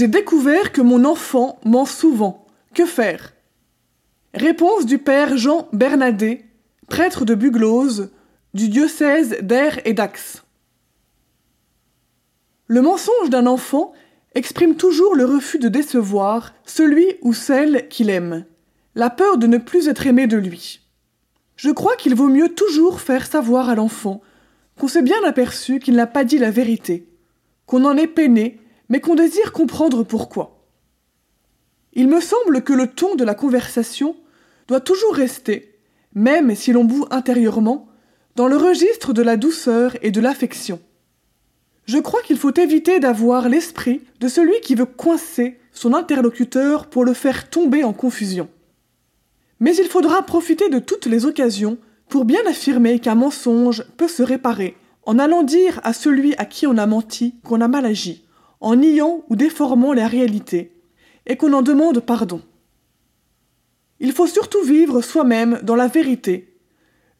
J'ai découvert que mon enfant ment souvent. Que faire? Réponse du père Jean Bernadet, prêtre de Buglose, du diocèse d'Air et d'Ax. Le mensonge d'un enfant exprime toujours le refus de décevoir celui ou celle qu'il aime, la peur de ne plus être aimé de lui. Je crois qu'il vaut mieux toujours faire savoir à l'enfant qu'on s'est bien aperçu qu'il n'a pas dit la vérité, qu'on en est peiné, mais qu'on désire comprendre pourquoi. Il me semble que le ton de la conversation doit toujours rester, même si l'on bout intérieurement, dans le registre de la douceur et de l'affection. Je crois qu'il faut éviter d'avoir l'esprit de celui qui veut coincer son interlocuteur pour le faire tomber en confusion. Mais il faudra profiter de toutes les occasions pour bien affirmer qu'un mensonge peut se réparer, en allant dire à celui à qui on a menti qu'on a mal agi, en niant ou déformant la réalité, et qu'on en demande pardon. Il faut surtout vivre soi-même dans la vérité,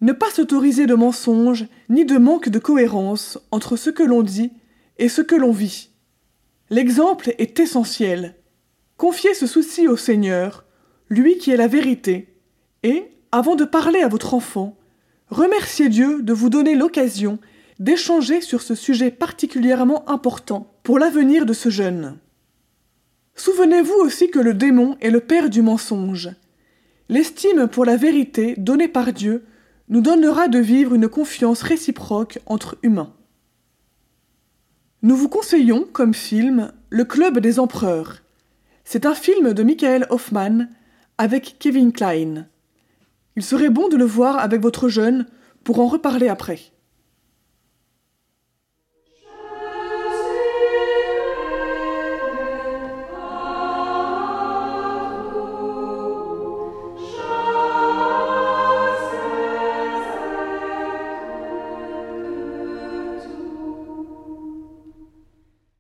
ne pas s'autoriser de mensonges ni de manque de cohérence entre ce que l'on dit et ce que l'on vit. L'exemple est essentiel. Confiez ce souci au Seigneur, lui qui est la vérité, et, avant de parler à votre enfant, remerciez Dieu de vous donner l'occasion d'échanger sur ce sujet particulièrement important pour l'avenir de ce jeune. Souvenez-vous aussi que le démon est le père du mensonge. L'estime pour la vérité donnée par Dieu nous donnera de vivre une confiance réciproque entre humains. Nous vous conseillons, comme film, Le Club des Empereurs. C'est un film de Michael Hoffman avec Kevin Klein. Il serait bon de le voir avec votre jeune pour en reparler après.